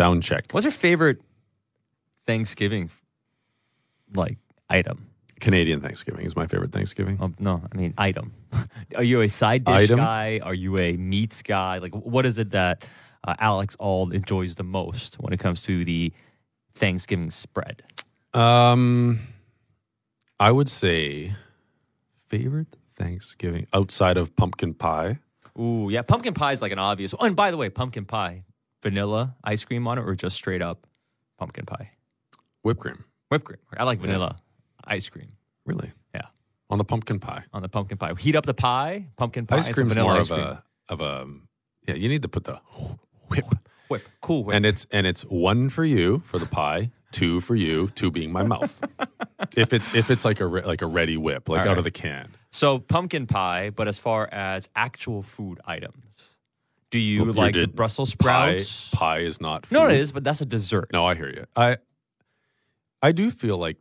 Sound check. What's your favorite Thanksgiving like item? Canadian Thanksgiving is my favorite Thanksgiving. Oh, no, I mean item. Are you a side dish Item? guy? Are you a meats guy? Like, what is it that uh, Alex Auld enjoys the most when it comes to the Thanksgiving spread? Um, I would say favorite Thanksgiving outside of pumpkin pie. Ooh, yeah, pumpkin pie is like an obvious. Oh, and by the way, pumpkin pie, vanilla ice cream on it, or just straight up pumpkin pie, Whipped cream. whipped cream. I like vanilla ice cream. Really? Yeah, On the pumpkin pie. on the pumpkin pie. Heat up the pie, pumpkin pie, ice and some cream's vanilla more ice of cream. a of a yeah. You need to put the whip, whip, cool whip. and it's and it's one for you for the pie, two for you, two being my mouth. if it's if it's like a re- like a ready whip, like All out right. of the can. So pumpkin pie, but as far as actual food items, do you Well, like did- Brussels Pie, sprouts? pie is not. Food. No, it is, but that's a dessert. No, I hear you. I I do feel like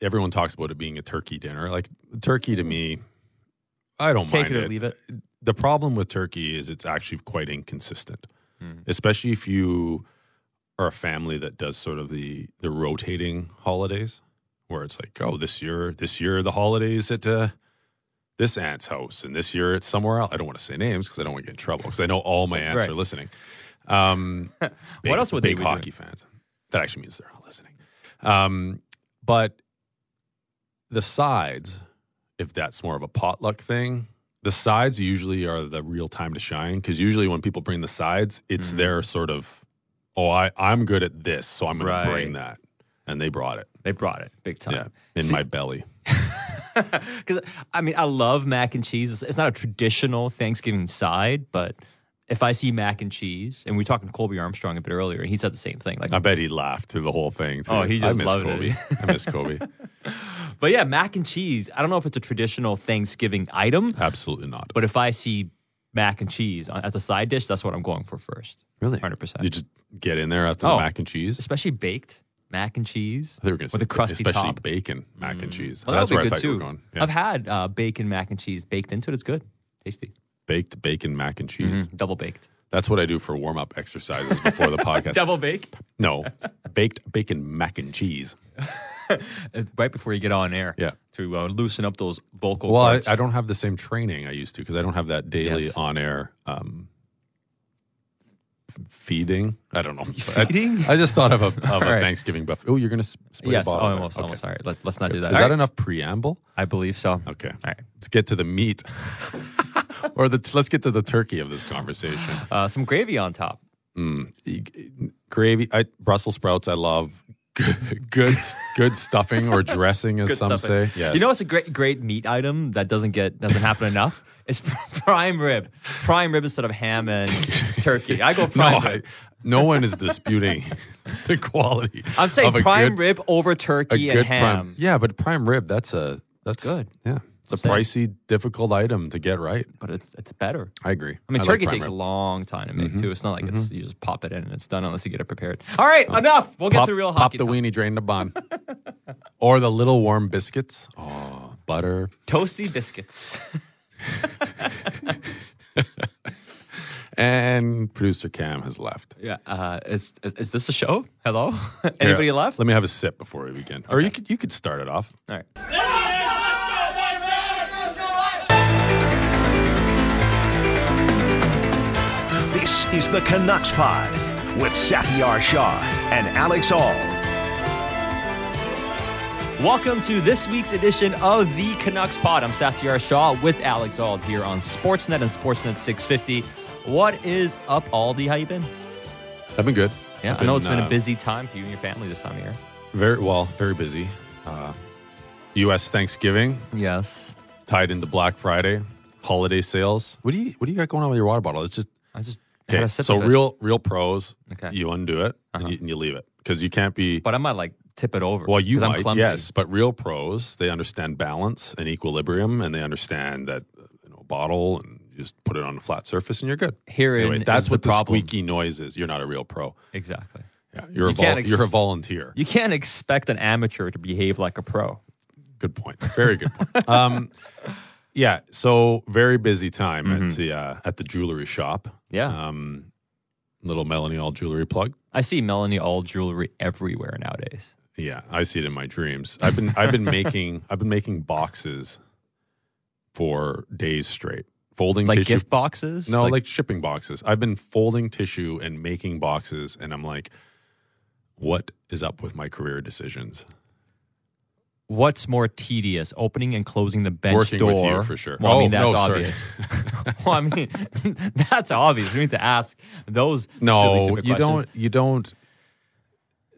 everyone talks about it being a turkey dinner. Like turkey to me, I don't Take mind it or leave it. The problem with turkey is it's actually quite inconsistent, Hmm. especially if you are a family that does sort of the the rotating holidays, where it's like, oh, this year, this year the holidays at uh, this aunt's house, and this year it's somewhere else. I don't want to say names because I don't want to get in trouble because I know all my aunts Right. are listening. Um, big, else would they big be doing? hockey fans? That actually means they're not listening. Um, but the sides, if that's more of a potluck thing, the sides usually are the real time to shine because usually when people bring the sides, it's Mhm. their sort of, oh, I, I'm good at this, so I'm going Right. to bring that. And they brought it. They brought it big Yeah. time. In See- my belly. Because I mean, I love mac and cheese. It's, not a traditional Thanksgiving side, but if I see mac and cheese, and we were talking to Colby Armstrong a bit earlier, and he said the same thing. Like, I bet he laughed through the whole thing. Too. Oh, he just I miss loved Colby. it. I miss Colby. but yeah, mac and cheese. I don't know if it's a traditional Thanksgiving item, Absolutely not. but if I see mac and cheese on- as a side dish, that's what I'm going for first. really, 100%. You just get in there after Oh. the mac and cheese. Especially baked mac and cheese I think we're gonna with say a crusty especially top. bacon mac and cheese. Well, That's that where would I be good thought you too. were going. Yeah. I've had uh, bacon mac and cheese baked into it. It's good, tasty, baked bacon mac and cheese. Mhm. double baked, That's what I do for warm up exercises before the podcast. double bake. No, baked bacon mac and cheese. Uh, right before you get on air. Yeah. To uh, loosen up those vocal Well, I, cords. I don't have the same training I used to because I don't have that daily Yes. on air um, f- feeding. I don't know. Feeding? I, I just thought of a, of a right. Thanksgiving buffet. Oh, you're going to spray yes, a bottle. almost, Okay. almost. All right, Let, let's not do that. Is All that right. enough preamble? I believe so. Okay. All right. Let's get to the meat. or the let's get to the turkey of this conversation. Uh, some gravy on top. Mm, gravy, I, Brussels sprouts. I love good, good, good stuffing or dressing, as some stuffing. say. Yes. You know it's a great great meat item that doesn't get doesn't happen enough? It's prime rib. Prime rib instead of ham and turkey. I go no, prime I, rib. no one is disputing the quality. I'm saying prime good- rib over turkey and ham. prime. Yeah, but prime rib. That's a that's good. Yeah, it's a saying. pricey, difficult item to get right. But it's it's better. I agree. I mean, like turkey prime takes a long time to make Mm-hmm. too. It's not like it's you just pop it in and it's done unless you get it prepared. All right, enough. We'll get to real pop the talk. weenie, drain the bun, or the little warm biscuits. Oh, butter. Toasty biscuits. And producer Cam has left. yeah. Uh, is is this a show? Hello. Anybody Here, left? Let me have a sip before we begin. Or you could you could start it off. All right. This is the Canucks Pod with Satiar Shah and Alex Auld. Welcome to this week's edition of the Canucks Pod. I'm Satiar Shah with Alex Auld here on Sportsnet and Sportsnet 650. What is up, Aldi? How you been? I've been good. Yeah, I've I know it's been uh, a busy time for you and your family this time of year. Very well, very busy. Uh, U.S. Thanksgiving Yes. tied into Black Friday, holiday sales. What do you what do you got going on with your water bottle? It's just I just okay. a sip So of it. real real pros. Okay. You undo it Uh-huh. and, you, and you leave it because you can't be. But I might like tip it over. well, you might I'm clumsy. yes, but real pros they understand balance and equilibrium, and they understand that you know bottle and just put it on a flat surface and you're good. Herein Anyway, that's the what the, problem. squeaky noise is. You're not a real pro. Exactly. Yeah, you're a vol- ex- you're a volunteer. You can't expect an amateur to behave like a pro. Good point. Very good point. um, yeah. So very busy time Mm-hmm. at the uh, at the jewelry shop. Yeah. Um, Little Melanie Auld jewelry plug. I see Melanie Auld jewelry everywhere nowadays. Yeah, I see it in my dreams. I've been I've been making I've been making boxes for days straight. Folding Like tissue gift boxes? No, like, shipping boxes. I've been folding tissue and making boxes and I'm like what is up with my career decisions? what's more tedious, opening and closing the bench Working door? with you, for sure. Well, I Oh, mean that's no, sorry. obvious. well, I mean that's obvious. We need to ask those. No, you questions. don't you don't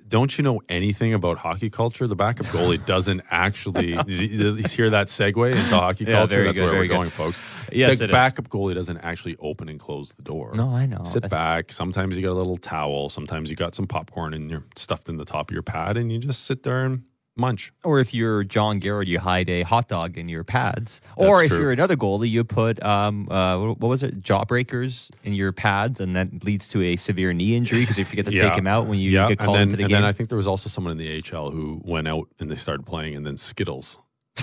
don't you know anything about hockey culture? The backup goalie doesn't actually you, you hear that segue into hockey Yeah, culture. That's good, where we're good. going, folks. Yes, the it is. backup goalie doesn't actually open and close the door. No, I know. Sit That's- back. Sometimes you got a little towel. Sometimes you got some popcorn and you're stuffed in the top of your pad, and you just sit there and munch. Or if you're John Garrett, you hide a hot dog in your pads. or if true. you're another goalie, you put um, uh, what was it, jawbreakers in your pads, and that leads to a severe knee injury because you forget to take him out when you yeah. get called then, into the and game. then I think there was also someone in the AHL who went out and they started playing, and then Skittles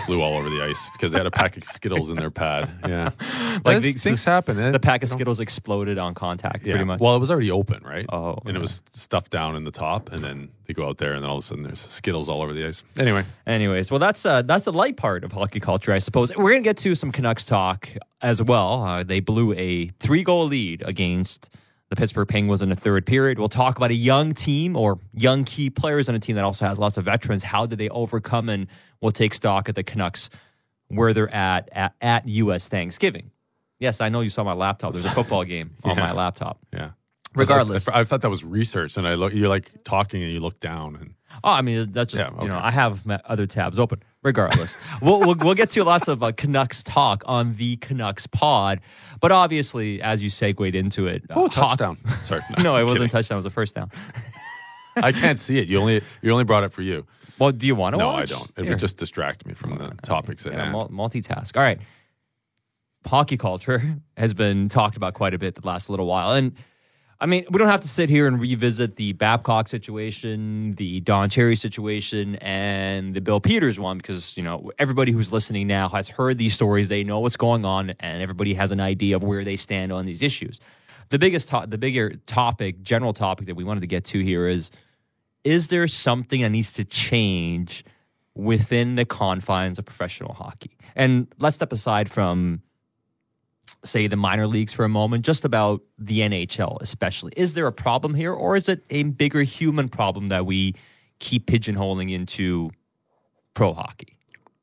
flew all over the ice because they had a pack of Skittles in their pad. Yeah, Like like the- things happen. the pack of Skittles exploded on contact, Yeah. pretty much. Well, it was already open, right? Oh, and it was stuffed down in the top, and then they go out there, and then all of a sudden there's Skittles all over the ice. Anyway, Anyways, well, that's uh, that's the light part of hockey culture, I suppose. We're gonna get to some Canucks talk as well. Uh, they blew a three goal lead against the Pittsburgh Penguins in the third period. We'll talk about a young team or young key players on a team that also has lots of veterans. How did they overcome? And we'll take stock at the Canucks where they're at at, at U.S. Thanksgiving. Yes, I know you saw my laptop. There's a football game on Yeah. my laptop. yeah. Regardless. I, I thought that was research, and I look. You're like talking, and you look down, and Oh, I mean, that's just, Yeah, you know. I have other tabs open. Regardless, we'll, we'll, we'll get to lots of uh, Canucks talk on the Canucks pod. But obviously, as you segued into it, uh, oh, hock- touchdown! Sorry, No, it I'm wasn't a touchdown. It was a first down. I can't see it. You only you only brought it for you. Well, do you want to No, watch? I don't. It Here. would just distract me from the topics at Yeah, hand. multitask. All right. Hockey culture has been talked about quite a bit the last little while. And I mean, we don't have to sit here and revisit the Babcock situation, the Don Cherry situation, and the Bill Peters one because, you know, everybody who's listening now has heard these stories. They know what's going on, and everybody has an idea of where they stand on these issues. The biggest, to- the bigger topic, general topic that we wanted to get to here is is there something that needs to change within the confines of professional hockey? And let's step aside from, say, the minor leagues for a moment, just about the NHL, especially. Is there a problem here, or is it a bigger human problem that we keep pigeonholing into pro hockey?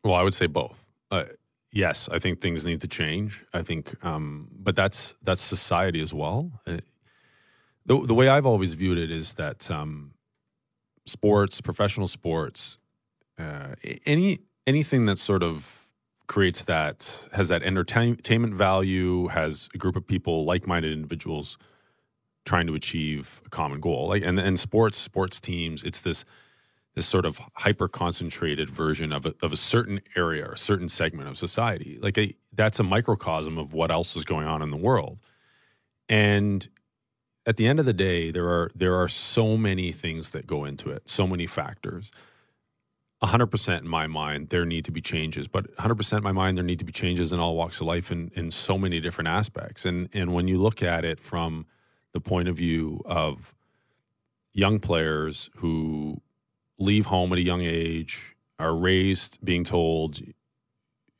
Well, I would say both. Uh, yes, I think things need to change. I think, um, but that's that's society as well. Uh, the the way I've always viewed it is that um, sports, professional sports, uh, any anything that sort of creates that has that entertainment value, has a group of people, like minded individuals, trying to achieve a common goal. Like and and sports, sports teams, it's this this sort of hyper concentrated version of a, of a certain area or a certain segment of society. Like a, that's a microcosm of what else is going on in the world. And at the end of the day, there are there are so many things that go into it, so many factors. 100% in my mind, there need to be changes, but 100% in my mind, there need to be changes in all walks of life in, in so many different aspects. And, and when you look at it from the point of view of young players who leave home at a young age, are raised being told, you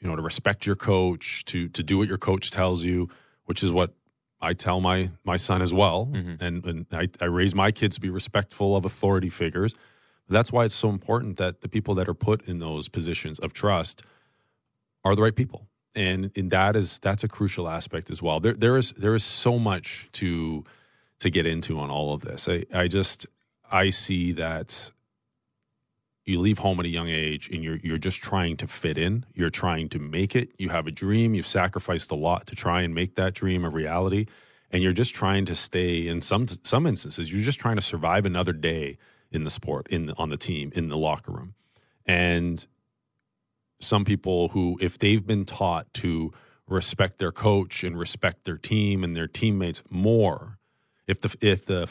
know, to respect your coach, to to do what your coach tells you, which is what I tell my my son as well. Mhm. And and I, I raise my kids to be respectful of authority figures. That's why it's so important that the people that are put in those positions of trust are the right people. And and that is that's a crucial aspect as well. There there is there is so much to to get into on all of this. I, I just I see that you leave home at a young age and you're you're just trying to fit in. You're trying to make it. You have a dream. You've sacrificed a lot to try and make that dream a reality. And you're just trying to stay in some some instances, you're just trying to survive another day in the sport, in on the team, in the locker room. And some people who, if they've been taught to respect their coach and respect their team and their teammates more, if the if the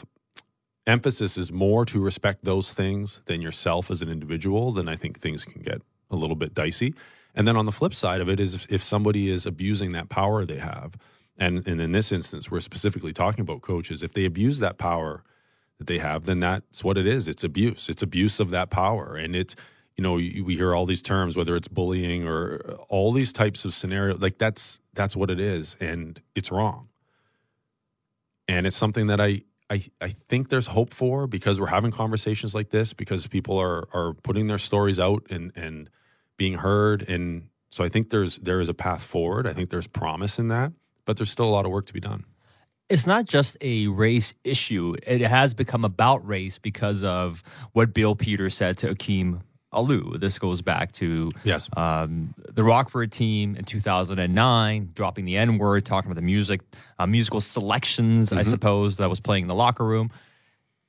emphasis is more to respect those things than yourself as an individual, then I think things can get a little bit dicey. And then on the flip side of it is if, if somebody is abusing that power they have And and in this instance, we're specifically talking about coaches. If they abuse that power that they have, then that's what it is. It's abuse. It's abuse of that power, and it's you know we hear all these terms, whether it's bullying or all these types of scenarios. Like that's that's what it is, and it's wrong. And it's something that I I, I think there's hope for because we're having conversations like this because people are are putting their stories out and and being heard and so I think there's there is a path forward. I think there's promise in that, but there's still a lot of work to be done. It's not just a race issue. It has become about race because of what Bill Peters said to Akim Aliu. This goes back to yes. um, the Rockford team in 2009, dropping the N word, talking about the music, uh, musical selections, mm-hmm. I suppose, that was playing in the locker room.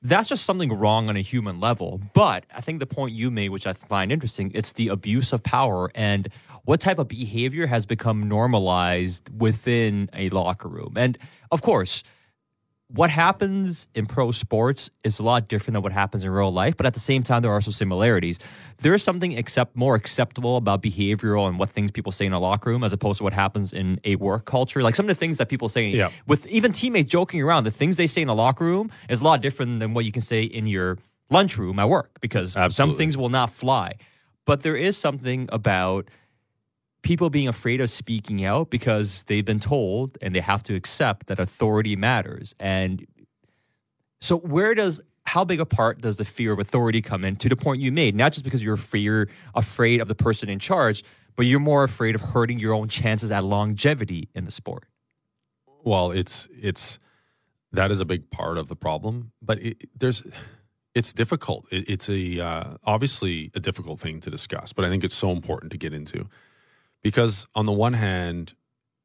That's just something wrong on a human level. But I think the point you made, which I find interesting, it's the abuse of power and what type of behavior has become normalized within a locker room. And of course, what happens in pro sports is a lot different than what happens in real life, but at the same time, there are some similarities. There is something accept, more acceptable about behavioral and what things people say in a locker room as opposed to what happens in a work culture. Like some of the things that people say yeah. with even teammates joking around, the things they say in a locker room is a lot different than what you can say in your lunchroom at work because Absolutely. some things will not fly. But there is something about people being afraid of speaking out because they've been told and they have to accept that authority matters. And so, where does how big a part does the fear of authority come in to the point you made? Not just because you're fear, afraid of the person in charge, but you're more afraid of hurting your own chances at longevity in the sport. Well, it's it's that is a big part of the problem, but it, there's it's difficult. It, it's a uh, obviously a difficult thing to discuss, but I think it's so important to get into because on the one hand,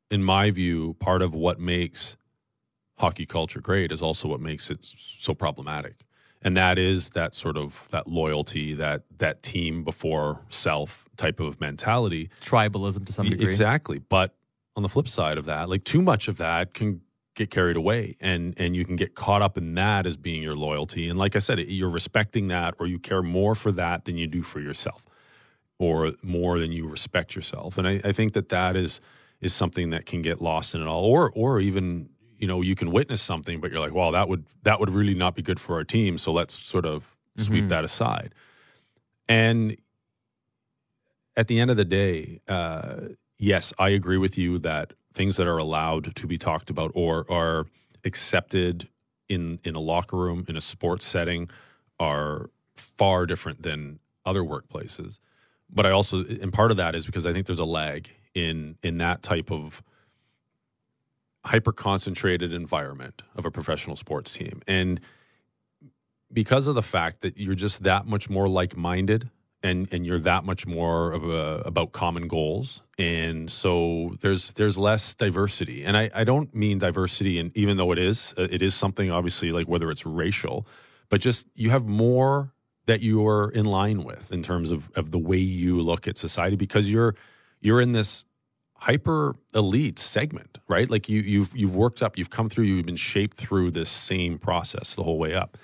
in my view, part of what makes hockey culture great is also what makes it so problematic. And that is that sort of that loyalty, that that team before self type of mentality. Tribalism to some degree. Exactly. But on the flip side of that, like too much of that can get carried away and and you can get caught up in that as being your loyalty. And like I said, you're respecting that or you care more for that than you do for yourself or more than you respect yourself. And I, I, think that that is is something that can get lost in it all, or or even you know you can witness something, but you're like, well, that would that would really not be good for our team. So let's sort of sweep mm-hmm. that aside. And at the end of the day, uh, yes, I agree with you that things that are allowed to be talked about or are accepted in in a locker room in a sports setting are far different than other workplaces but I also and part of that is because I think there's a lag in in that type of hyper concentrated environment of a professional sports team. And because of the fact that you're just that much more like-minded and and you're that much more of a about common goals and so there's there's less diversity. And I, I don't mean diversity and even though it is uh, it is something obviously like whether it's racial but just you have more that you are in line with in terms of, of the way you look at society because you're you're in this hyper elite segment, right? Like you you've you've worked up, you've come through, you've been shaped through this same process the whole way up.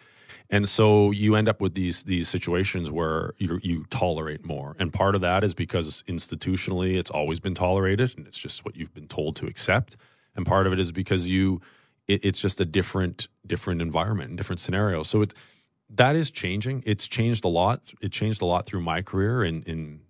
And so you end up with these these situations where you you tolerate more, and part of that is because institutionally it's always been tolerated, and it's just what you've been told to accept. And part of it is because you, it, it's just a different different environment, and different scenario. So it's that is changing. It's changed a lot. It changed a lot through my career in, in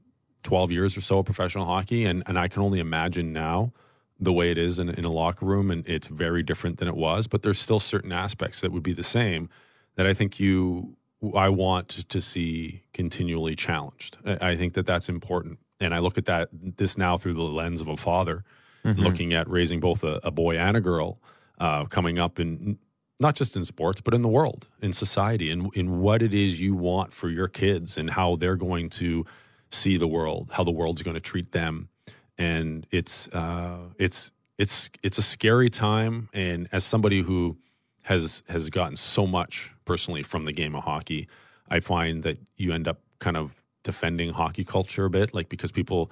12 years or so of professional hockey. And, and I can only imagine now the way it is in, in a locker room. And it's very different than it was. But there's still certain aspects that would be the same that I think you, I want to see continually challenged. I think that that's important. And I look at that, this now through the lens of a father, mm-hmm. looking at raising both a, a boy and a girl. Uh, coming up in not just in sports, but in the world, in society, in, in what it is you want for your kids and how they're going to see the world, how the world's going to treat them. And it's, uh, it's, it's, it's a scary time. And as somebody who has, has gotten so much personally from the game of hockey, I find that you end up kind of defending hockey culture a bit, like because people,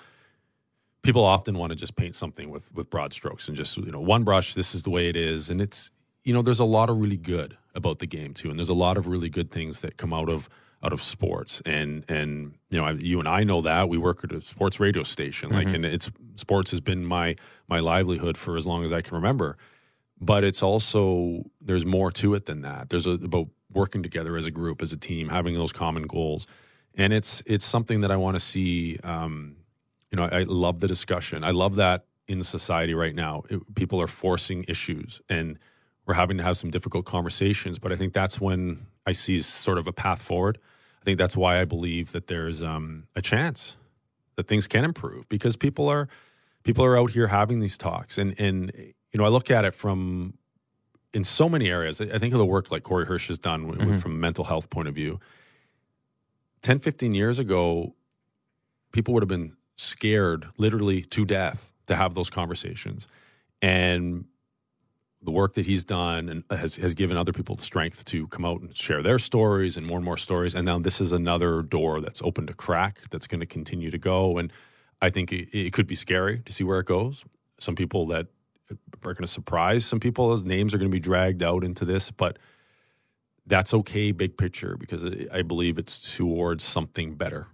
people often want to just paint something with with broad strokes and just you know one brush this is the way it is and it's you know, there's a lot of really good about the game too, and there's a lot of really good things that come out of out of sports. And and you know I, you and I know that. We work at a sports radio station like and it's sports has been my my livelihood for as long as I can remember. But it's also there's more to it than that. There's a, about working together as a group as a team having those common goals. And it's it's something that I want to see um, you know I, I love the discussion. I love that in society right now. It, people are forcing issues and we're having to have some difficult conversations but I think that's when I see sort of a path forward I think that's why I believe that there's um, a chance that things can improve because people are people are out here having these talks and and you know I look at it from in so many areas. I think of the work like Corey Hirsch has done w- from a mental health point of view. 10, 15 years ago, people would have been scared literally to death to have those conversations. And the work that he's done and has, has given other people the strength to come out and share their stories and more and more stories. And now this is another door that's open to crack that's going to continue to go. And I think it, it could be scary to see where it goes. Some people that are going to surprise some people, names are going to be dragged out into this, but that's okay, big picture, because I- I believe it's towards something better.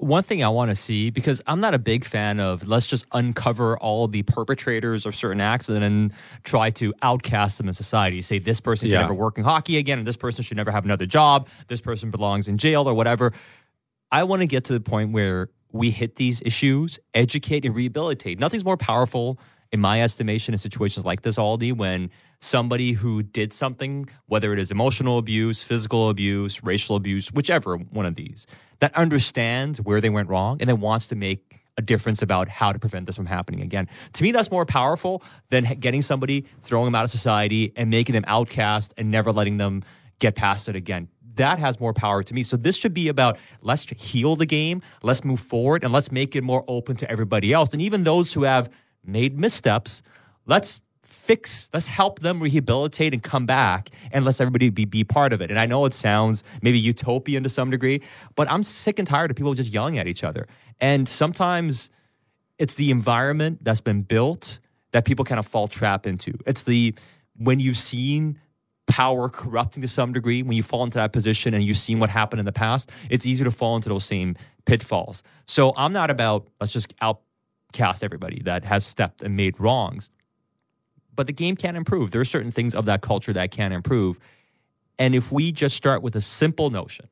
One thing I want to see, because I'm not a big fan of let's just uncover all the perpetrators of certain acts and then try to outcast them in society. Say this person Yeah. should never work in hockey again, and this person should never have another job, this person belongs in jail or whatever. I want to get to the point where we hit these issues, educate and rehabilitate. Nothing's more powerful, in my estimation, in situations like this, Aldi, when somebody who did something, whether it is emotional abuse, physical abuse, racial abuse, whichever one of these, that understands where they went wrong and then wants to make a difference about how to prevent this from happening again. To me, that's more powerful than getting somebody, throwing them out of society, and making them outcast and never letting them get past it again that has more power to me. So this should be about let's heal the game, let's move forward, and let's make it more open to everybody else. And even those who have made missteps, let's fix, let's help them rehabilitate and come back, and let's everybody be, be part of it. And I know it sounds maybe utopian to some degree, but I'm sick and tired of people just yelling at each other. And sometimes it's the environment that's been built that people kind of fall trap into. It's the when you've seen power corrupting to some degree, when you fall into that position and you've seen what happened in the past, it's easy to fall into those same pitfalls. So I'm not about let's just outcast everybody that has stepped and made wrongs. But the game can improve. There are certain things of that culture that can improve. And if we just start with a simple notion,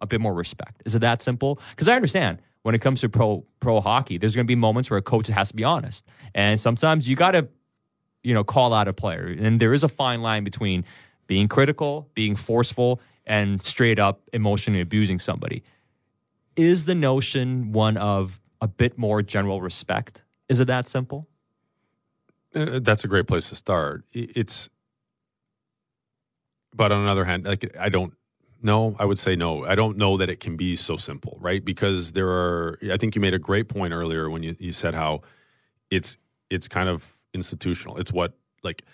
a bit more respect. Is it that simple? Because I understand when it comes to pro pro hockey, there's going to be moments where a coach has to be honest, and sometimes you got to, you know, call out a player, and there is a fine line between being critical, being forceful, and straight up emotionally abusing somebody. Is the notion one of a bit more general respect? Is it that simple? Uh, that's a great place to start. It's, but on the other hand, like I don't know. I would say no. I don't know that it can be so simple, right? Because there are. I think you made a great point earlier when you, you said how it's it's kind of institutional. It's what like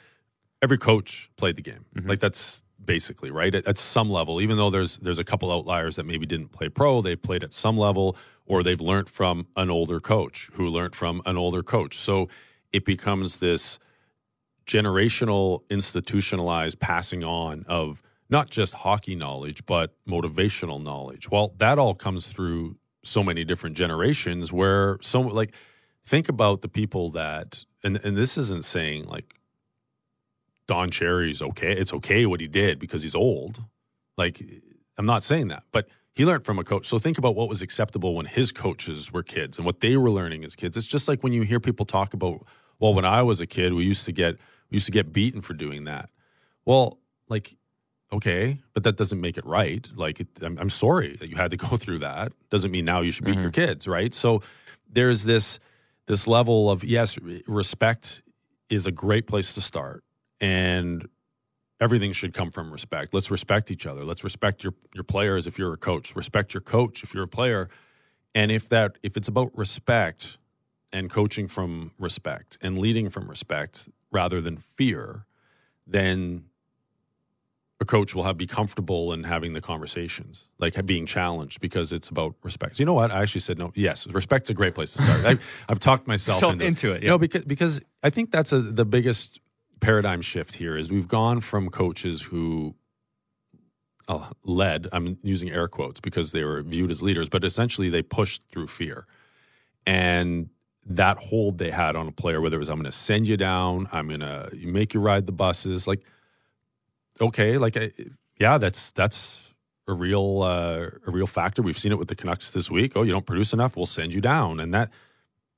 every coach played the game. Like that's basically right at, at some level. Even though there's there's a couple outliers that maybe didn't play pro, they played at some level, or they've learned from an older coach who learned from an older coach. So it becomes this generational, institutionalized passing on of not just hockey knowledge, but motivational knowledge. Well, that all comes through so many different generations where so like think about the people that and and this isn't saying like Don Cherry's okay. It's okay what he did because he's old. Like I'm not saying that, but he learned from a coach. So think about what was acceptable when his coaches were kids and what they were learning as kids. It's just like when you hear people talk about, well, when I was a kid, we used to get we used to get beaten for doing that. Well, like okay, but that doesn't make it right. Like it, I'm, I'm sorry that you had to go through that. Doesn't mean now you should beat your mm-hmm. kids, right? So there's this this level of yes, respect is a great place to start, and everything should come from respect. Let's respect each other. Let's respect your your players if you're a coach. Respect your coach if you're a player. And if that if it's about respect and coaching from respect and leading from respect rather than fear, then a coach will have be comfortable in having the conversations, like being challenged because it's about respect. You know what? I actually said no. Yes, respect's a great place to start. I've, I've talked myself into, into it, You know, because because I think that's a, the biggest paradigm shift here is we've gone from coaches who uh, led. I'm using air quotes because they were viewed as leaders, but essentially they pushed through fear. And that hold they had on a player, whether it was I'm going to send you down, I'm going to make you ride the buses, like okay, like I, yeah, that's that's a real uh, a real factor. We've seen it with the Canucks this week. Oh, you don't produce enough, we'll send you down, and that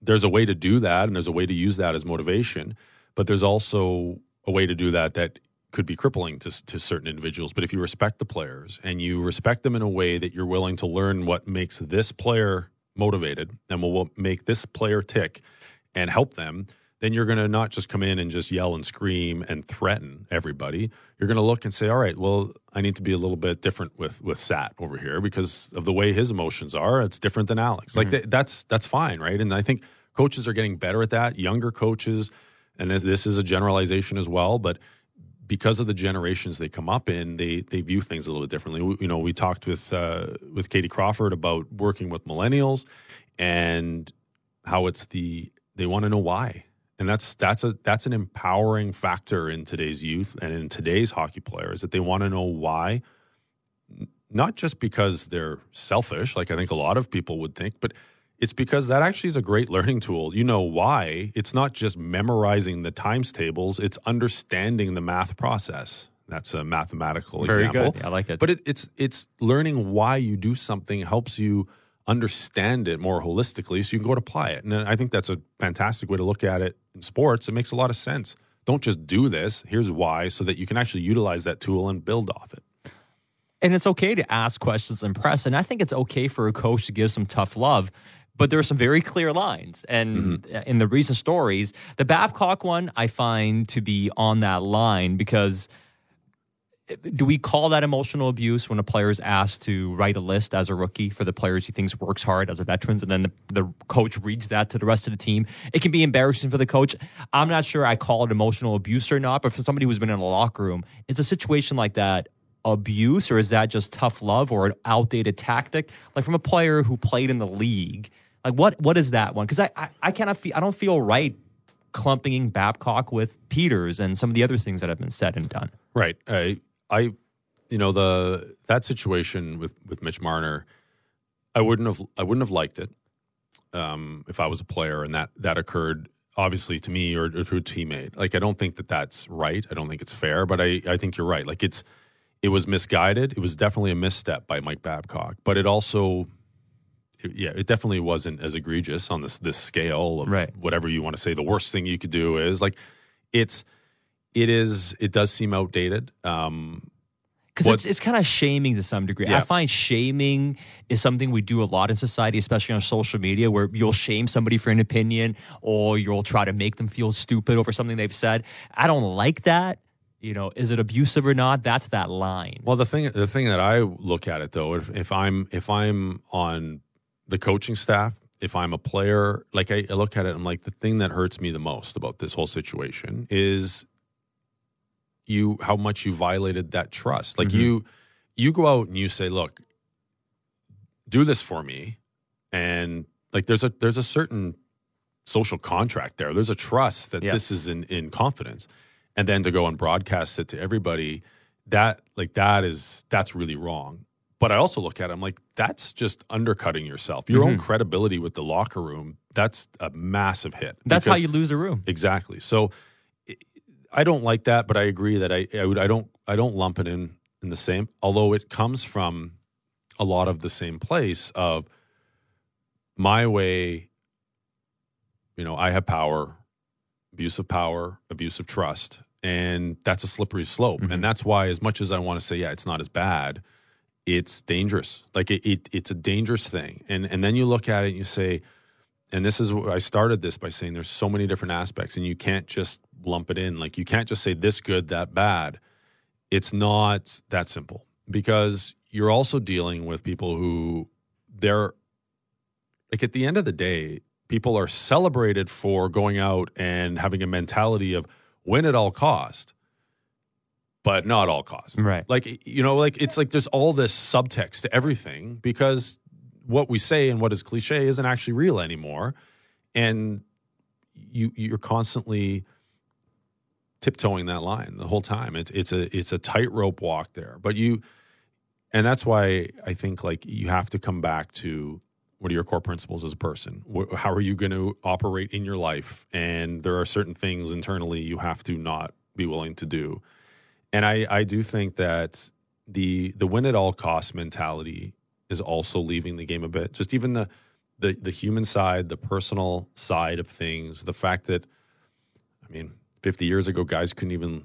there's a way to do that, and there's a way to use that as motivation. But there's also a way to do that that could be crippling to, to certain individuals. But if you respect the players and you respect them in a way that you're willing to learn what makes this player motivated and what will make this player tick and help them, then you're going to not just come in and just yell and scream and threaten everybody. You're going to look and say, "All right, well, I need to be a little bit different with with Sat over here because of the way his emotions are. It's different than Alex. Mm-hmm. Like th- that's that's fine, right? And I think coaches are getting better at that. Younger coaches, and this, this is a generalization as well, but because of the generations they come up in, they they view things a little bit differently. We, you know, we talked with uh, with Katie Crawford about working with millennials and how it's the they want to know why and that's that's a that's an empowering factor in today's youth and in today's hockey players that they want to know why not just because they're selfish like i think a lot of people would think but it's because that actually is a great learning tool you know why it's not just memorizing the times tables it's understanding the math process that's a mathematical Very example good. i like it but it, it's it's learning why you do something helps you understand it more holistically so you can go and apply it. And I think that's a fantastic way to look at it in sports. It makes a lot of sense. Don't just do this. Here's why, so that you can actually utilize that tool and build off it. And it's okay to ask questions and press. And I think it's okay for a coach to give some tough love. But there are some very clear lines. And mm-hmm. in the recent stories, the Babcock one I find to be on that line because – do we call that emotional abuse when a player is asked to write a list as a rookie for the players he thinks works hard as a veterans and then the, the, coach reads that to the rest of the team it can be embarrassing for the coach i'm not sure i call it emotional abuse or not but for somebody who's been in a locker room it's a situation like that abuse or is that just tough love or an outdated tactic like from a player who played in the league like what what is that one because I, I i cannot feel i don't feel right clumping babcock with peters and some of the other things that have been said and done right uh, I, you know, the that situation with with Mitch Marner, I wouldn't have I wouldn't have liked it um, if I was a player and that that occurred obviously to me or, or to a teammate. Like I don't think that that's right. I don't think it's fair. But I I think you're right. Like it's it was misguided. It was definitely a misstep by Mike Babcock. But it also it, yeah, it definitely wasn't as egregious on this this scale of right. whatever you want to say. The worst thing you could do is like it's it is it does seem outdated um because it's, it's kind of shaming to some degree. Yeah. I find shaming is something we do a lot in society, especially on social media, where you'll shame somebody for an opinion or you'll try to make them feel stupid over something they've said. I don't like that. You know, is it abusive or not? That's that line. Well, the thing the thing that I look at it though, if, if I'm if I'm on the coaching staff, if I'm a player, like I, I look at it, I'm like the thing that hurts me the most about this whole situation is you how much you violated that trust. Like mm-hmm. you you go out and you say, "Look, do this for me." And like there's a there's a certain social contract there. There's a trust that this is in in confidence. And then to go and broadcast it to everybody, that like that is that's really wrong. But I also look at it, I'm like, that's just undercutting yourself. Your mm-hmm. own credibility with the locker room, that's a massive hit. That's because, how you lose the room. Exactly. So I don't like that, but I agree that I I, would, I don't I don't lump it in in the same. Although it comes from a lot of the same place of my way. You know, I have power, abuse of power, abuse of trust, and that's a slippery slope. Mm-hmm. And that's why, as much as I want to say, yeah, it's not as bad, it's dangerous. Like it, it it's a dangerous thing. And and then you look at it and you say and this is what I started this by saying there's so many different aspects, and you can't just lump it in. Like you can't just say this good, that bad. It's not that simple because you're also dealing with people who they're like at the end of the day, people are celebrated for going out and having a mentality of win at all cost, but not all cost. Right. Like you know, like it's like there's all this subtext to everything because what we say and what is cliche isn't actually real anymore, and you you're constantly tiptoeing that line the whole time. It's it's a it's a tightrope walk there, but you and that's why I think like you have to come back to what are your core principles as a person? How are you going to operate in your life? And there are certain things internally you have to not be willing to do. And I, I do think that the the win at all costs mentality is also leaving the game a bit. Just even the the the human side, the personal side of things, the fact that I mean, 50 years ago guys couldn't even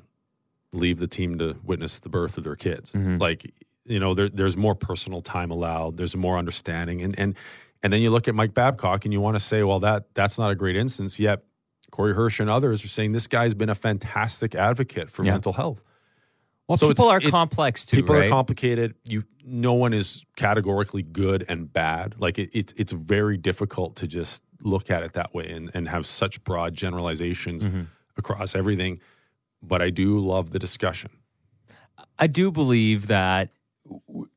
leave the team to witness the birth of their kids. Mm-hmm. Like, you know, there, there's more personal time allowed. There's more understanding, and and and then you look at Mike Babcock, and you want to say, well, that that's not a great instance. Yet, Corey Hirsch and others are saying this guy's been a fantastic advocate for Yeah. mental health. Well, So people are it- complex too, People right? are complicated. You, no one is categorically good and bad. Like it, it's it's very difficult to just look at it that way and and have such broad generalizations Mm-hmm. across everything. But I do love the discussion. I do believe that w-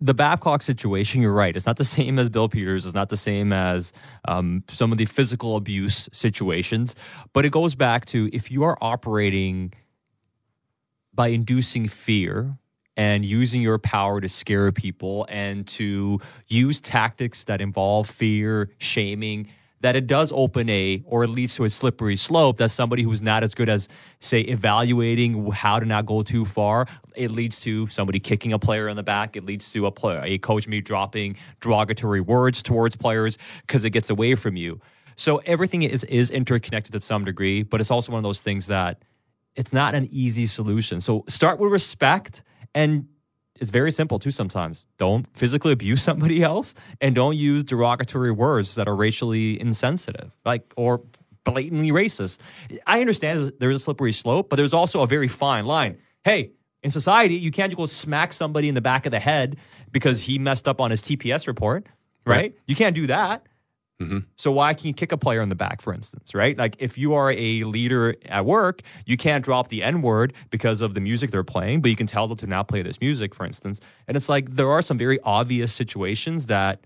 the Babcock situation, you're right. It's not the same as Bill Peters. It's not the same as um, some of the physical abuse situations. But it goes back to if you are operating by inducing fear and using your power to scare people and to use tactics that involve fear, shaming, that it does open a or it leads to a slippery slope that somebody who's not as good as say evaluating how to not go too far it leads to somebody kicking a player in the back. It leads to a player a coach maybe dropping derogatory words towards players because it gets away from you. So everything is is interconnected to some degree but it's also one of those things that it's not an easy solution. So start with respect and it's very simple too sometimes. Don't physically abuse somebody else and don't use derogatory words that are racially insensitive, like or blatantly racist. I understand there's a slippery slope, but there's also a very fine line. Hey, in society, you can't go smack somebody in the back of the head because he messed up on his TPS report, right? Right. You can't do that. Mm-hmm. So why can you kick a player in the back, for instance, right? Like if you are a leader at work, you can't drop the N word because of the music they're playing, but you can tell them to not play this music, for instance. And it's like there are some very obvious situations that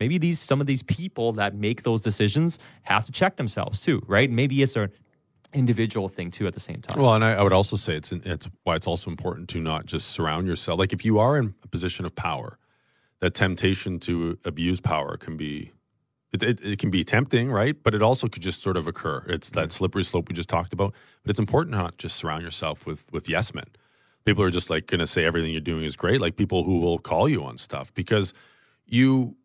maybe these some of these people that make those decisions have to check themselves too, right? Maybe it's an individual thing too at the same time. Well, and I, I would also say it's it's why it's also important to not just surround yourself. Like if you are in a position of power, that temptation to abuse power can be it, it, it can be tempting, right? But it also could just sort of occur. It's that mm-hmm. slippery slope we just talked about. But it's important to not just surround yourself with with yes men. People are just like going to say everything you're doing is great. Like people who will call you on stuff because you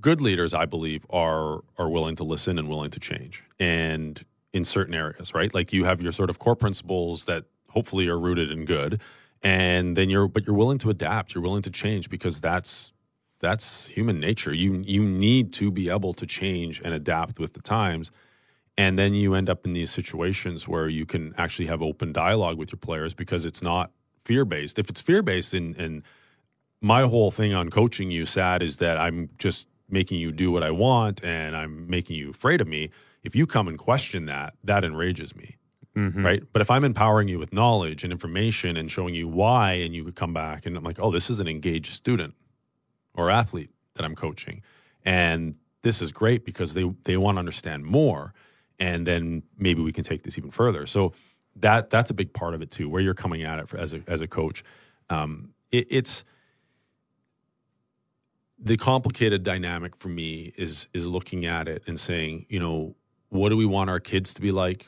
good leaders, I believe, are are willing to listen and willing to change. And in certain areas, right? Like you have your sort of core principles that hopefully are rooted in good, and then you're but you're willing to adapt. You're willing to change because that's that's human nature. You you need to be able to change and adapt with the times. And then you end up in these situations where you can actually have open dialogue with your players because it's not fear based. If it's fear based and, and my whole thing on coaching you, Sat, is that I'm just making you do what I want and I'm making you afraid of me. If you come and question that, that enrages me. Mm-hmm. Right. But if I'm empowering you with knowledge and information and showing you why, and you could come back and I'm like, oh, this is an engaged student or athlete that I'm coaching. And this is great because they, they want to understand more. And then maybe we can take this even further. So that that's a big part of it too, where you're coming at it for, as a as a coach. Um, it, it's the complicated dynamic for me is is looking at it and saying, you know, what do we want our kids to be like?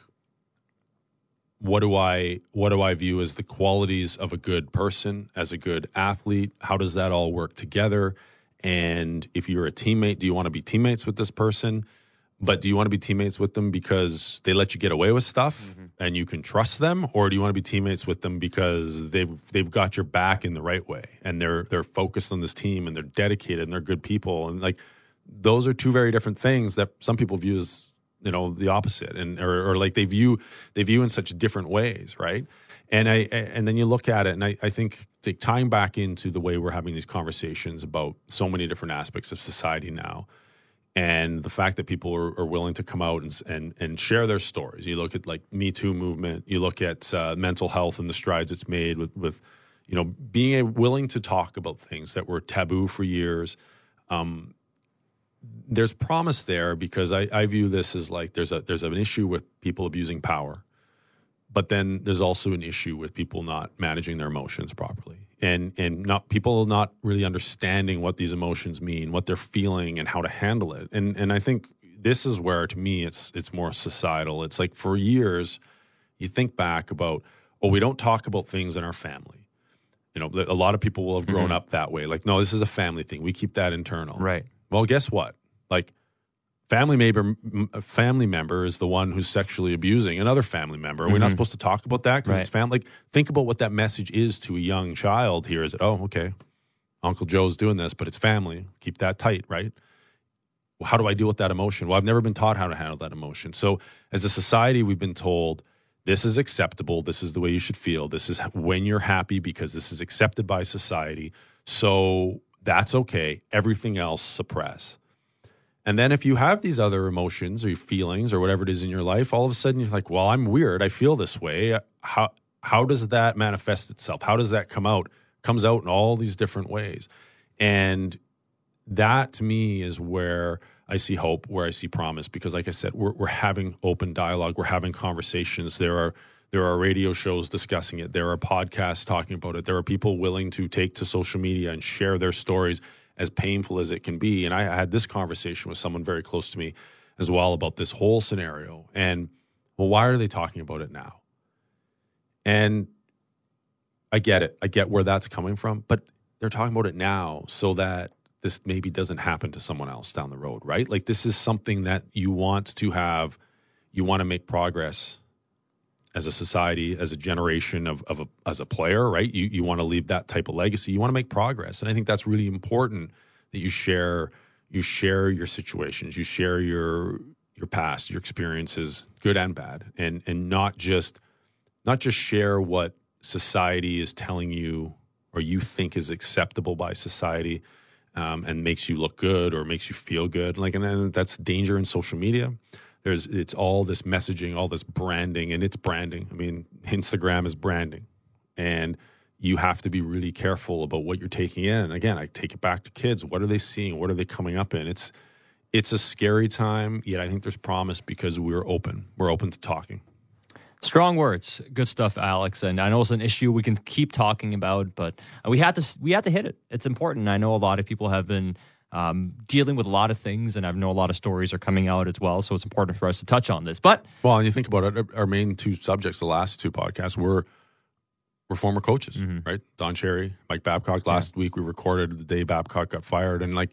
What do I what do I view as the qualities of a good person, as a good athlete? How does that all work together? And if you're a teammate, do you want to be teammates with this person? But do you want to be teammates with them because they let you get away with stuff mm-hmm. and you can trust them, or do you want to be teammates with them because they've they've got your back in the right way and they're they're focused on this team and they're dedicated and they're good people and like those are two very different things that some people view as you know the opposite and or, or like they view they view in such different ways, right? And I and then you look at it and I, I think take time back into the way we're having these conversations about so many different aspects of society now and the fact that people are, are willing to come out and, and and share their stories. You look at like Me Too movement. You look at uh, mental health and the strides it's made with with you know being willing to talk about things that were taboo for years. Um, there's promise there because I, I view this as like there's a there's an issue with people abusing power, but then there's also an issue with people not managing their emotions properly. and and not people not really understanding what these emotions mean, what they're feeling, and how to handle it. And and I think this is where, to me, it's it's more societal. It's like for years, you think back about, oh, we don't talk about things in our family. You know, a lot of people will have grown Mhm. up that way. Like, no, this is a family thing. We keep that internal. Right. Well, guess what? Like, family member, family member is the one who's sexually abusing another family member. Are we not Mhm. supposed to talk about that because Right. it's family? Like, think about what that message is to a young child. Here is it? Oh, okay, Uncle Joe's doing this, but it's family. Keep that tight, right? Well, how do I deal with that emotion? Well, I've never been taught how to handle that emotion. So, as a society, we've been told this is acceptable. This is the way you should feel. This is when you're happy because this is accepted by society. So that's okay. Everything else suppress. And then if you have these other emotions or feelings or whatever it is in your life, all of a sudden you're like, well, I'm weird. I feel this way. How how does that manifest itself? How does that come out? Comes out in all these different ways. And that to me is where I see hope, where I see promise, because like I said, we're we're having open dialogue, we're having conversations. There are there are radio shows discussing it. There are podcasts talking about it. There are people willing to take to social media and share their stories, as painful as it can be. And I had this conversation with someone very close to me as well about this whole scenario. And well, why are they talking about it now? And I get it. I get where that's coming from, but they're talking about it now so that this maybe doesn't happen to someone else down the road, right? Like this is something that you want to have, you want to make progress as a society, as a generation of, of a, as a player, right? You you want to leave that type of legacy. You want to make progress, and I think that's really important that you share you share your situations, you share your your past, your experiences, good and bad, and and not just not just share what society is telling you or you think is acceptable by society um, and makes you look good or makes you feel good. Like, and then that's danger in social media. There's it's all this messaging, all this branding, and it's branding. I mean, Instagram is branding, and you have to be really careful about what you're taking in. And again, I take it back to kids. What are they seeing? What are they coming up in? It's it's a scary time, yet I think there's promise because we're open. We're open to talking. Strong words, good stuff, Alex. And I know it's an issue we can keep talking about, but we had to we had to hit it. It's important. I know a lot of people have been um, dealing with a lot of things, and I know a lot of stories are coming out as well. So it's important for us to touch on this. But Well, and you think about it, our main two subjects, the last two podcasts, were were former coaches, Mhm. right? Don Cherry, Mike Babcock. Last week we recorded the day Babcock got fired, and like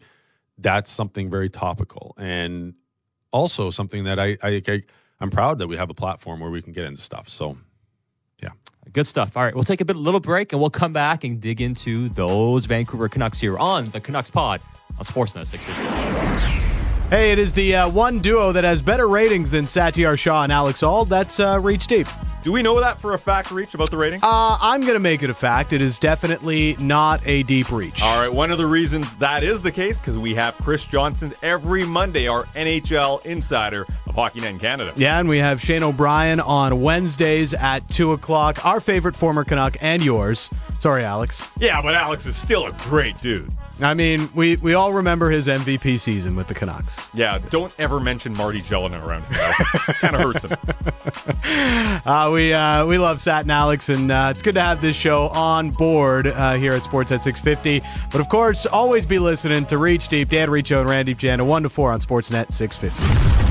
that's something very topical, and also something that I, I, I I'm proud that we have a platform where we can get into stuff. So Good stuff. All right, we'll take a bit, little break, and we'll come back and dig into those Vancouver Canucks here on the Canucks Pod on Sportsnet 650. Hey, it is the uh, one duo that has better ratings than Satiar Shah and Alex Auld. That's uh, Reach Deep. Do we know that for a fact, Reach, about the rating? Uh, I'm going to make it a fact. It is definitely not a deep reach. All right, one of the reasons that is the case because we have Chris Johnston every Monday, our NHL insider of Hockey Night in Canada. Yeah, and we have Shane O'Brien on Wednesdays at 2 o'clock. Our favorite former Canuck and yours. Sorry, Alex. Yeah, but Alex is still a great dude. I mean, we, we all remember his MVP season with the Canucks. Yeah, don't ever mention Marty Jelena around here. kind of hurts him. Uh, we uh, we love Sat and Alex, and uh, it's good to have this show on board uh, here at Sportsnet 650. But of course, always be listening to Reach Deep, Dan Riccio and Randip Janda, 1 to 4 on Sportsnet 650.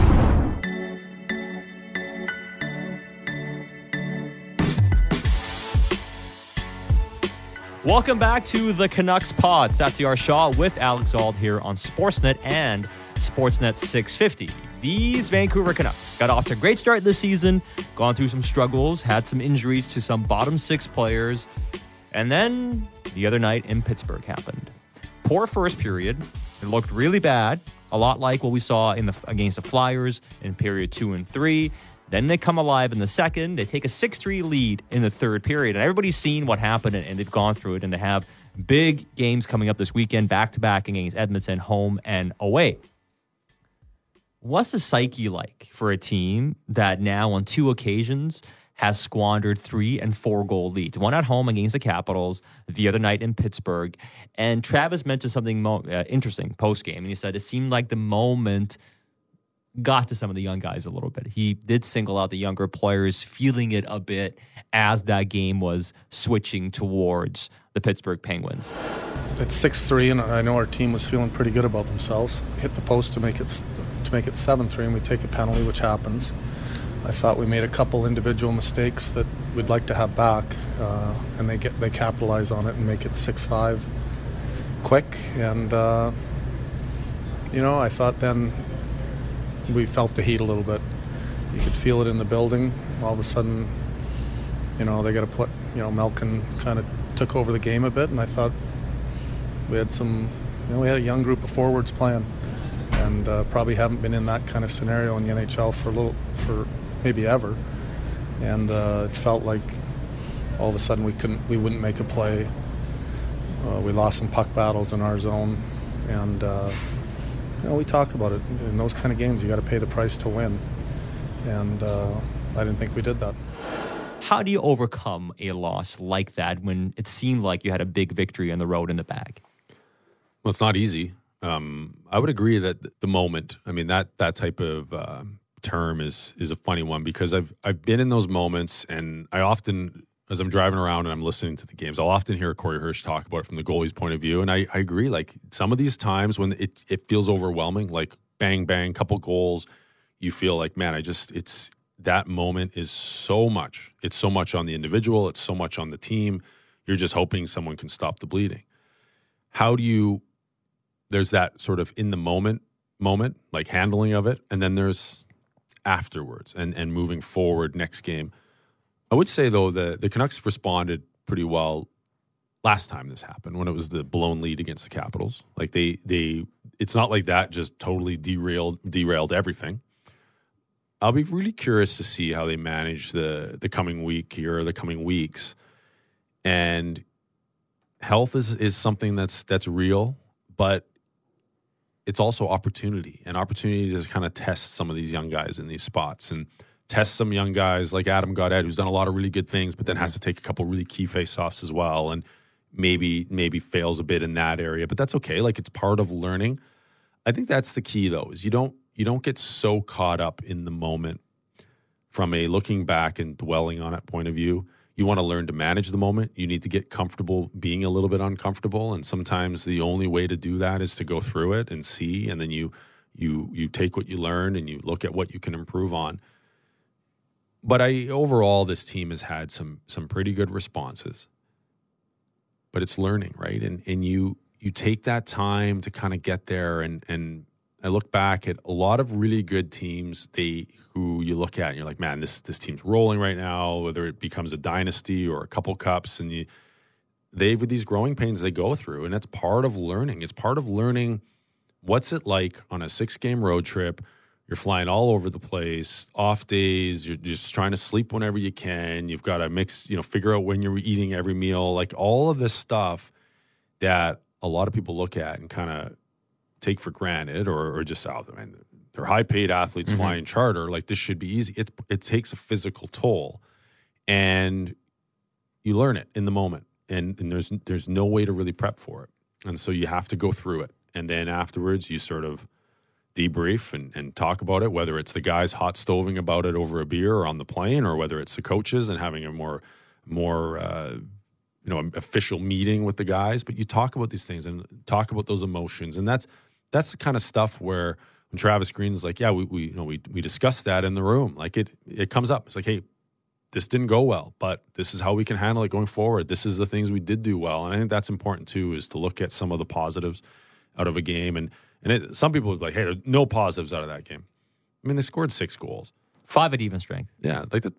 Welcome back to the Canucks Pod. Satiar Shah with Alex Auld here on Sportsnet and Sportsnet 650. These Vancouver Canucks got off to a great start this season, gone through some struggles, had some injuries to some bottom six players, and then the other night in Pittsburgh happened. Poor first period. It looked really bad, a lot like what we saw in the against the Flyers in period two and three. Then they come alive in the second. They take a 6 3 lead in the third period. And everybody's seen what happened and, they've gone through it. And they have big games coming up this weekend, back to back against Edmonton, home and away. What's the psyche like for a team that now, on two occasions, has squandered three and four goal leads? One at home against the Capitals, the other night in Pittsburgh. And Travis mentioned something mo- uh, interesting post game. And he said it seemed like the moment got to some of the young guys a little bit. He did single out the younger players, feeling it a bit as that game was switching towards the Pittsburgh Penguins. It's six three, and I know our team was feeling pretty good about themselves. Hit the post to make it to make it seven three, and we take a penalty, which happens. I thought we made a couple individual mistakes that we'd like to have back, uh, and they get they capitalize on it and make it six five, quick. And uh, you know, I thought then we felt the heat a little bit. You could feel it in the building. All of a sudden, you know, they got to put. You know, Malkin kind of took over the game a bit, and I thought we had some. You know, we had a young group of forwards playing, and uh, probably haven't been in that kind of scenario in the NHL for a little for maybe ever. And uh, it felt like all of a sudden we couldn't, we wouldn't make a play. Uh, we lost some puck battles in our zone, and uh, you know we talk about it in those kind of games. You got to pay the price to win, and uh, I didn't think we did that. How do you overcome a loss like that when it seemed like you had a big victory on the road in the bag? Well, it's not easy. Um, I would agree that the moment, I mean, that that type of uh, term is is a funny one because I've I've been in those moments, and I often, as I'm driving around and I'm listening to the games, I'll often hear Corey Hirsch talk about it from the goalie's point of view, and I, I agree. Like some of these times when it it feels overwhelming, like bang bang, couple goals, you feel like man, I just it's that moment is so much. It's so much on the individual. It's so much on the team. You're just hoping someone can stop the bleeding. How do you? There's that sort of in the moment moment, like handling of it, and then there's afterwards and and moving forward next game. I would say though the the Canucks responded pretty well last time this happened when it was the blown lead against the Capitals. Like they they it's not like that just totally derailed derailed everything. I'll be really curious to see how they manage the the coming week here, the coming weeks, and health is is something that's that's real, but it's also opportunity, an opportunity to kind of test some of these young guys in these spots and test some young guys like Adam Gaudette, who's done a lot of really good things, but then has to take a couple really key face-offs as well, and maybe maybe fails a bit in that area, but that's okay. Like it's part of learning. I think that's the key though, is you don't you don't get so caught up in the moment from a looking back and dwelling on it point of view. You want to learn to manage the moment. You need to get comfortable being a little bit uncomfortable, and sometimes the only way to do that is to go through it and see, and then you you you take what you learn and you look at what you can improve on. But I overall, this team has had some some pretty good responses. But it's learning, right? And and you you take that time to kind of get there and and I look back at a lot of really good teams. They who you look at and you're like, man, this this team's rolling right now. Whether it becomes a dynasty or a couple cups, and you they with these growing pains they go through, and that's part of learning. It's part of learning what's it like on a six game road trip. You're flying all over the place, off days. You're just trying to sleep whenever you can. You've got to mix, you know, figure out when you're eating every meal, like all of this stuff that a lot of people look at and kind of take for granted or, or just out oh, man, they're high paid athletes mm-hmm. flying charter like this should be easy it, it takes a physical toll and you learn it in the moment and, and there's there's no way to really prep for it and so you have to go through it and then afterwards you sort of debrief and, and talk about it whether it's the guys hot stoving about it over a beer or on the plane or whether it's the coaches and having a more more uh, you know official meeting with the guys but you talk about these things and talk about those emotions and that's that's the kind of stuff where when Travis Green is like, yeah, we, we you know we we discussed that in the room. Like it it comes up. It's like, hey, this didn't go well, but this is how we can handle it going forward. This is the things we did do well, and I think that's important too. Is to look at some of the positives out of a game, and and it, some people would be like, hey, there's no positives out of that game. I mean, they scored six goals, five at even strength. Yeah, like the,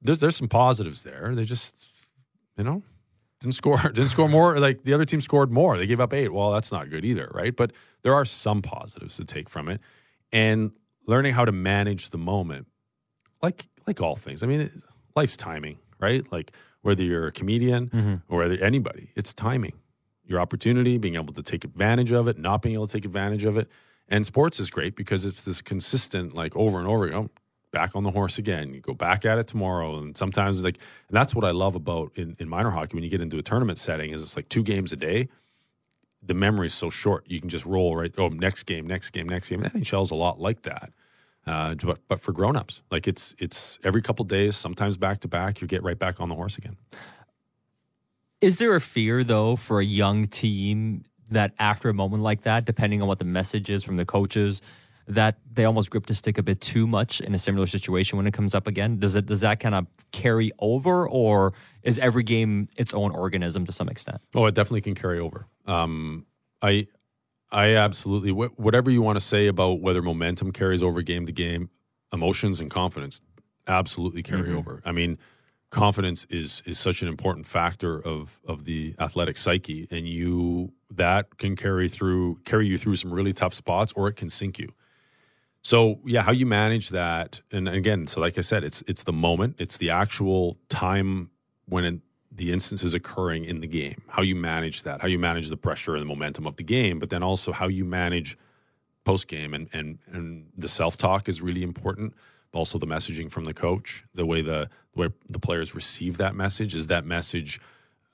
there's there's some positives there. They just you know didn't score didn't score more like the other team scored more they gave up eight well that's not good either right but there are some positives to take from it and learning how to manage the moment like like all things i mean life's timing right like whether you're a comedian mm-hmm. or whether anybody it's timing your opportunity being able to take advantage of it not being able to take advantage of it and sports is great because it's this consistent like over and over again back on the horse again. You go back at it tomorrow, and sometimes like, and that's what I love about in, in minor hockey when you get into a tournament setting is it's like two games a day. The memory is so short, you can just roll right. Oh, next game, next game, next game. NHL is a lot like that. Uh, but, but for grown-ups, like it's it's every couple days, sometimes back to back, you get right back on the horse again. Is there a fear though for a young team that after a moment like that, depending on what the message is from the coaches, that they almost grip the stick a bit too much in a similar situation when it comes up again? Does it does that kind of carry over, or is every game its own organism to some extent? Oh, it definitely can carry over. Um, I I absolutely wh- whatever you want to say about whether momentum carries over game to game, emotions and confidence absolutely carry over. I mean, confidence is is such an important factor of of the athletic psyche, and you that can carry through carry you through some really tough spots, or it can sink you. So yeah, how you manage that, and again, so like I said, it's it's the moment, it's the actual time when it, the instance is occurring in the game. How you manage that, how you manage the pressure and the momentum of the game, but then also how you manage post game and and and the self talk is really important. Also, the messaging from the coach, the way the, the way the players receive that message is that message.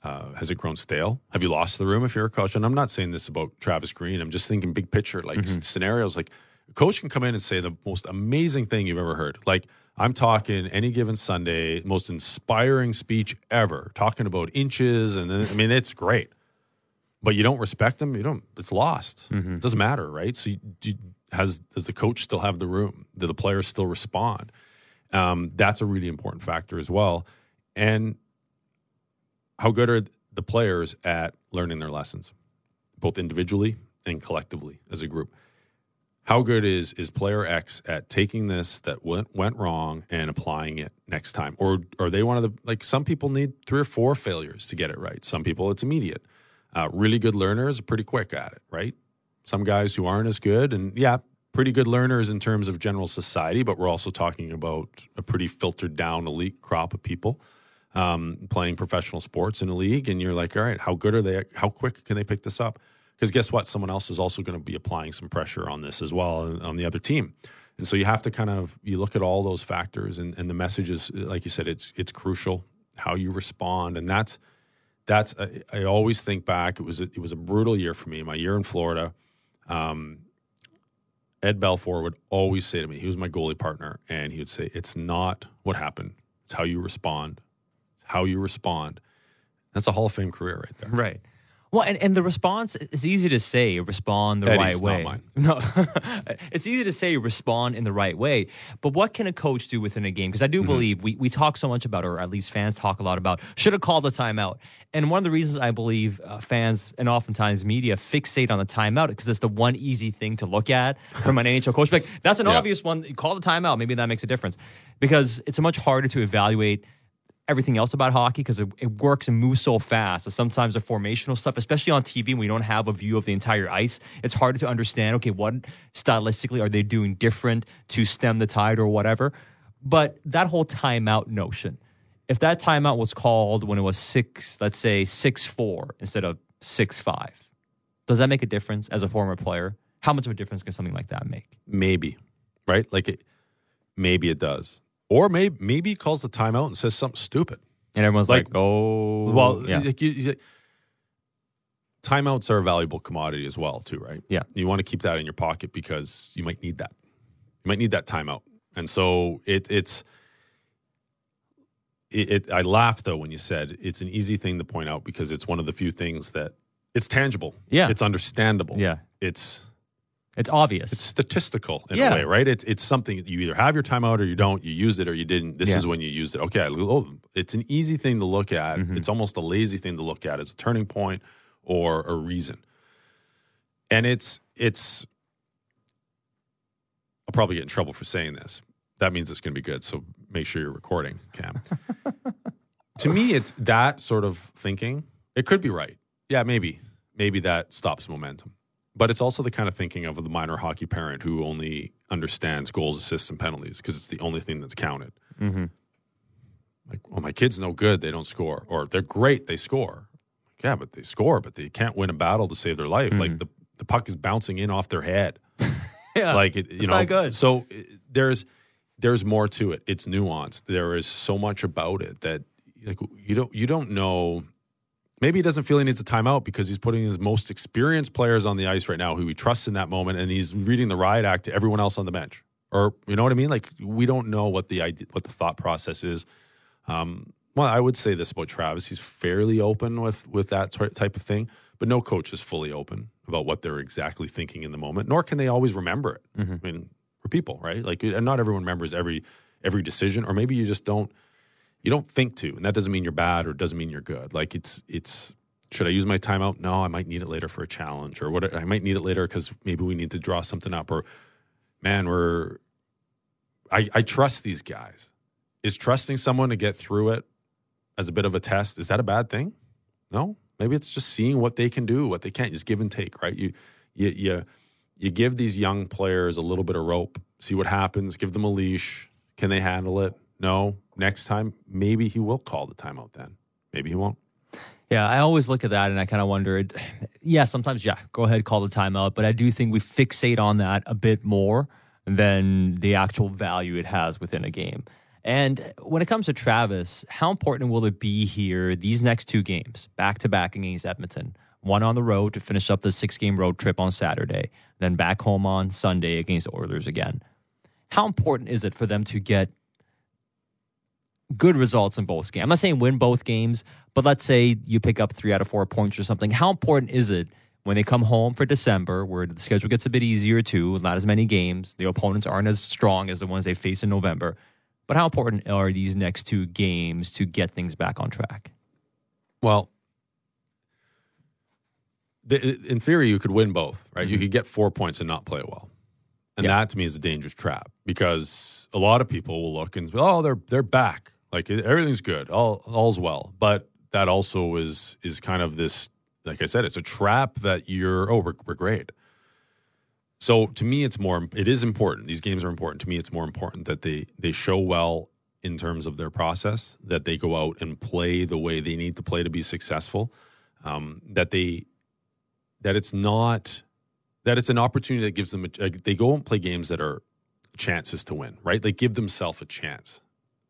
Uh, has it grown stale? Have you lost the room if you're a coach? And I'm not saying this about Travis Green. I'm just thinking big picture, like scenarios. Like a coach can come in and say the most amazing thing you've ever heard. Like I'm talking any given Sunday, most inspiring speech ever, talking about inches, and then, I mean it's great. But you don't respect them, you don't. It's lost. It doesn't matter, right? So you, do, has does the coach still have the room? Do the players still respond? Um, that's a really important factor as well. And how good are the players at learning their lessons, both individually and collectively as a group? How good is is player X at taking this that went went wrong and applying it next time? Or are they one of the like some people need three or four failures to get it right. Some people it's immediate. Uh, really good learners are pretty quick at it, right? Some guys who aren't as good, and yeah, pretty good learners in terms of general society, but we're also talking about a pretty filtered down elite crop of people um, playing professional sports in a league. And you're like, all right, how good are they? How quick can they pick this up? Because guess what? Someone else is also going to be applying some pressure on this as well on- the other team. And so you have to kind of you look at all those factors, and, and the message is, like you said, it's it's crucial how you respond, and that's that's I, I always think back. It was a, it was a brutal year for me. My year in Florida. Um, Ed Belfour would always say to me, he was my goalie partner, and he would say, "It's not what happened; it's how you respond. It's how you respond." That's a Hall of Fame career right there. Right. Well, and, and the response is easy to say respond the right not way. mine. No, it's easy to say respond in the right way. But what can a coach do within a game? Because I Mm-hmm. do believe we, we talk so much about, or at least fans talk a lot about, should have called the timeout. And one of the reasons I believe uh, fans and oftentimes media fixate on the timeout because it's the one easy thing to look at from an NHL coach. Like, that's an Yeah. obvious one. Call the timeout. Maybe that makes a difference. Because it's much harder to evaluate everything else about hockey because it, it works and moves so fast. So sometimes the formational stuff, especially on TV, when we don't have a view of the entire ice, it's harder to understand. Okay, what stylistically are they doing different to stem the tide or whatever? But that whole timeout notion, if that timeout was called when it was six, let's say six four instead of six five, does that make a difference as a former player? How much of a difference can something like that make? Maybe, right? Like it, maybe it does, or maybe maybe he calls the timeout and says something stupid. And everyone's like, Like- "Oh, Well, yeah, like you, you- timeouts are a valuable commodity as well, too, right? Yeah. You want to keep that in your pocket because you might need that. You might need that timeout, and so it, it's. It, it, I laughed though when you said it's an easy thing to point out because it's one of the few things that it's tangible. Yeah. it's understandable. Yeah. it's it's obvious." it's statistical in Yeah. a way, right? It's it's something you either have your timeout or you don't. You used it or you didn't. This Yeah. is when you used it. Okay, oh, it's an easy thing to look at. Mm-hmm. It's almost a lazy thing to look at as a turning point or a reason. And it's it's. I'll probably get in trouble for saying this. That means it's going to be good. So make sure you're recording, Cam. to me, it's that sort of thinking. It could be right. Yeah, maybe. Maybe that stops momentum. But it's also the kind of thinking of the minor hockey parent who only understands goals, assists, and penalties because it's the only thing that's counted. Mm-hmm. Like, well, my kid's no good; they don't score, or they're great; they score. Yeah, but they score, but they can't win a battle to save their life. Like the the puck is bouncing in off their head. yeah, like it, you it's know. not good. So uh, there's there's more to it. It's nuanced. There is so much about it that like you don't you don't know. Maybe he doesn't feel he needs a timeout because he's putting his most experienced players on the ice right now, who he trusts in that moment, and he's reading the riot act to everyone else on the bench. or you know what I mean? Like we don't know what the idea, what the thought process is. Um, well, I would say this about Travis: he's fairly open with with that type of thing, but no coach is fully open about what they're exactly thinking in the moment. Nor can they always remember it. I mean, we're people, right? Like, and not everyone remembers every every decision, or maybe you just don't you don't think to, and that doesn't mean you're bad or doesn't mean you're good. Like it's it's should I use my timeout? No, I might need it later for a challenge, or what? I might need it later because maybe we need to draw something up, or man, we're I, I trust these guys. Is trusting someone to get through it as a bit of a test, is that a bad thing? No. Maybe it's just seeing what they can do, what they can't. Just give and take, right? You you you you give these young players a little bit of rope, see what happens, give them a leash. Can they handle it? No. Next time, maybe he will call the timeout then. Maybe he won't. Yeah, I always look at that and I kind of wonder. Yeah, sometimes, yeah, go ahead, call the timeout. But I do think we fixate on that a bit more than the actual value it has within a game. And when it comes to Travis, how important will it be here these next two games, back to back against Edmonton? One on the road to finish up the six game road trip on Saturday, then back home on Sunday against the Oilers again. How important is it for them to get good results in both games. I'm not saying win both games, but let's say you pick up three out of four points or something. How important is it when they come home for December, where the schedule gets a bit easier too, not as many games, the opponents aren't as strong as the ones they face in November? But how important are these next two games to get things back on track? Well, the, in theory, you could win both, right? You mm-hmm. could get four points and not play well, and Yeah. that to me is a dangerous trap because a lot of people will look and say, "Oh, they're they're back, like everything's good, all all's well." But that also is is kind of this, like I said, it's a trap that you're oh we're, we're great. So to me, it's more. It is important. These games are important to me. It's more important that they they show well in terms of their process. That they go out and play the way they need to play to be successful. Um, that they that it's not that it's an opportunity that gives them. A, they go and play games that are chances to win. Right? They give themselves a chance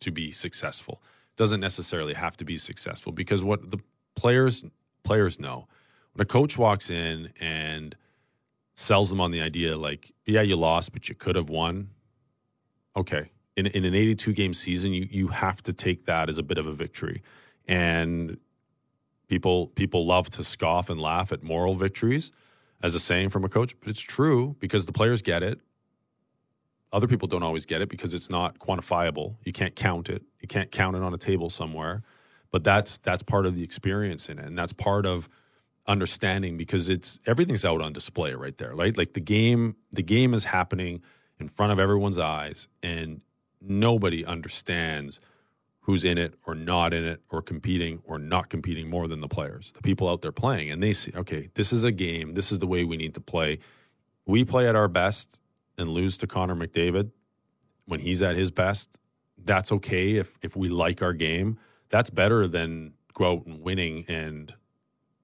to be successful. Doesn't necessarily have to be successful because what the players players know when a coach walks in and sells them on the idea like, yeah, you lost, but you could have won. Okay. In, in an 82 game season, you, you have to take that as a bit of a victory. And people people love to scoff and laugh at moral victories as a saying from a coach, but it's true because the players get it. Other people don't always get it because it's not quantifiable. You can't count it. You can't count it on a table somewhere. But that's that's part of the experience in it. And that's part of understanding because it's everything's out on display right there right like the game the game is happening in front of everyone's eyes and nobody understands who's in it or not in it or competing or not competing more than the players the people out there playing and they see okay this is a game this is the way we need to play we play at our best and lose to Connor McDavid when he's at his best that's okay if if we like our game that's better than go out and winning and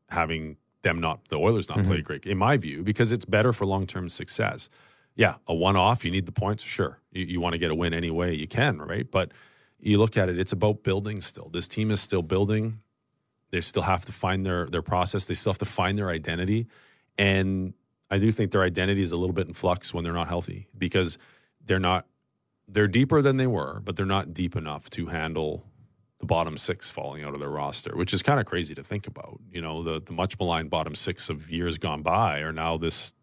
having them not the Oilers not play mm-hmm. great in my view because it's better for long term success. Yeah, a one off, you need the points, sure. You, you want to get a win any way you can, right? But you look at it, it's about building still. This team is still building. They still have to find their their process. They still have to find their identity. And I do think their identity is a little bit in flux when they're not healthy because they're not they're deeper than they were, but they're not deep enough to handle the bottom six falling out of their roster, which is kind of crazy to think about. You know, the the much maligned bottom six of years gone by are now this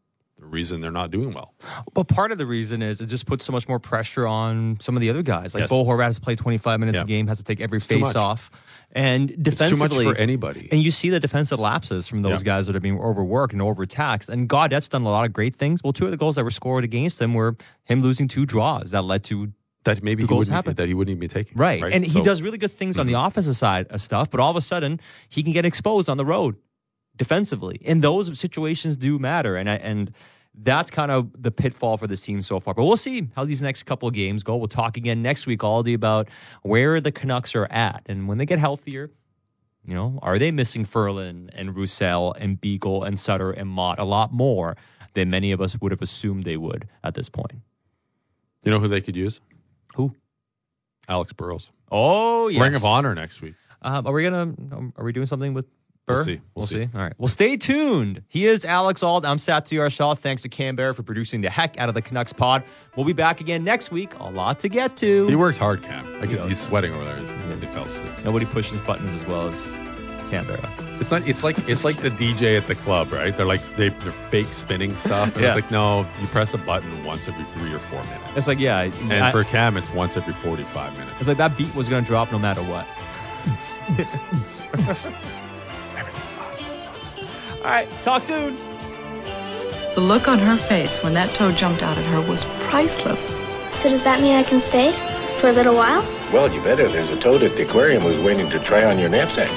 the reason they're not doing well. But part of the reason is it just puts so much more pressure on some of the other guys. Like Yes. Bo Horvat has to play 25 minutes Yeah. a game, has to take every too face off. And It's too defensively, much for anybody. And you see the defensive lapses from those Yeah. guys that are being overworked and overtaxed. And Gaudette's done a lot of great things. Well, two of the goals that were scored against him were him losing two draws that led to that maybe he goals wouldn't, happen. that he wouldn't even be taking. right. And he So- Mm-hmm. does really good things on the offensive side of stuff, but all of a sudden he can get exposed on the road defensively. And those situations do matter. And I, and that's kind of the pitfall for this team so far. But we'll see how these next couple of games go. We'll talk again next week, Aldi, about where the Canucks are at. And when they get healthier, you know, are they missing Ferland and Roussel and Beagle and Sutter and Motte a lot more than many of us would have assumed they would at this point? You know who they could use? Who? Alex Burrows. Oh, yes. Ring of Honor next week. Um, are we gonna? Um, are we doing something with We'll see. We'll see. All right. Well, stay tuned. He is Alex Auld. I'm Satiar Shah. Thanks to Canberra for producing the heck out of the Canucks pod. We'll be back again next week. A lot to get to. He worked hard, Cam. I He he's sweating over there. He fell asleep. Nobody pushes buttons as well as Canberra. It's not. It's like it's like the DJ at the club, right? They're like they, they're fake spinning stuff. And Yeah. It's like no, you press a button once every three or four minutes. It's like, yeah. And I- for Cam, it's once every forty-five minutes. it's like that beat was going to drop no matter what. Everything's awesome. All right. Talk soon. The look on her face when that toe jumped out at her was priceless. So does that mean I can stay for a little while? Well, you better. There's a toad at the aquarium who's waiting to try on your knapsack.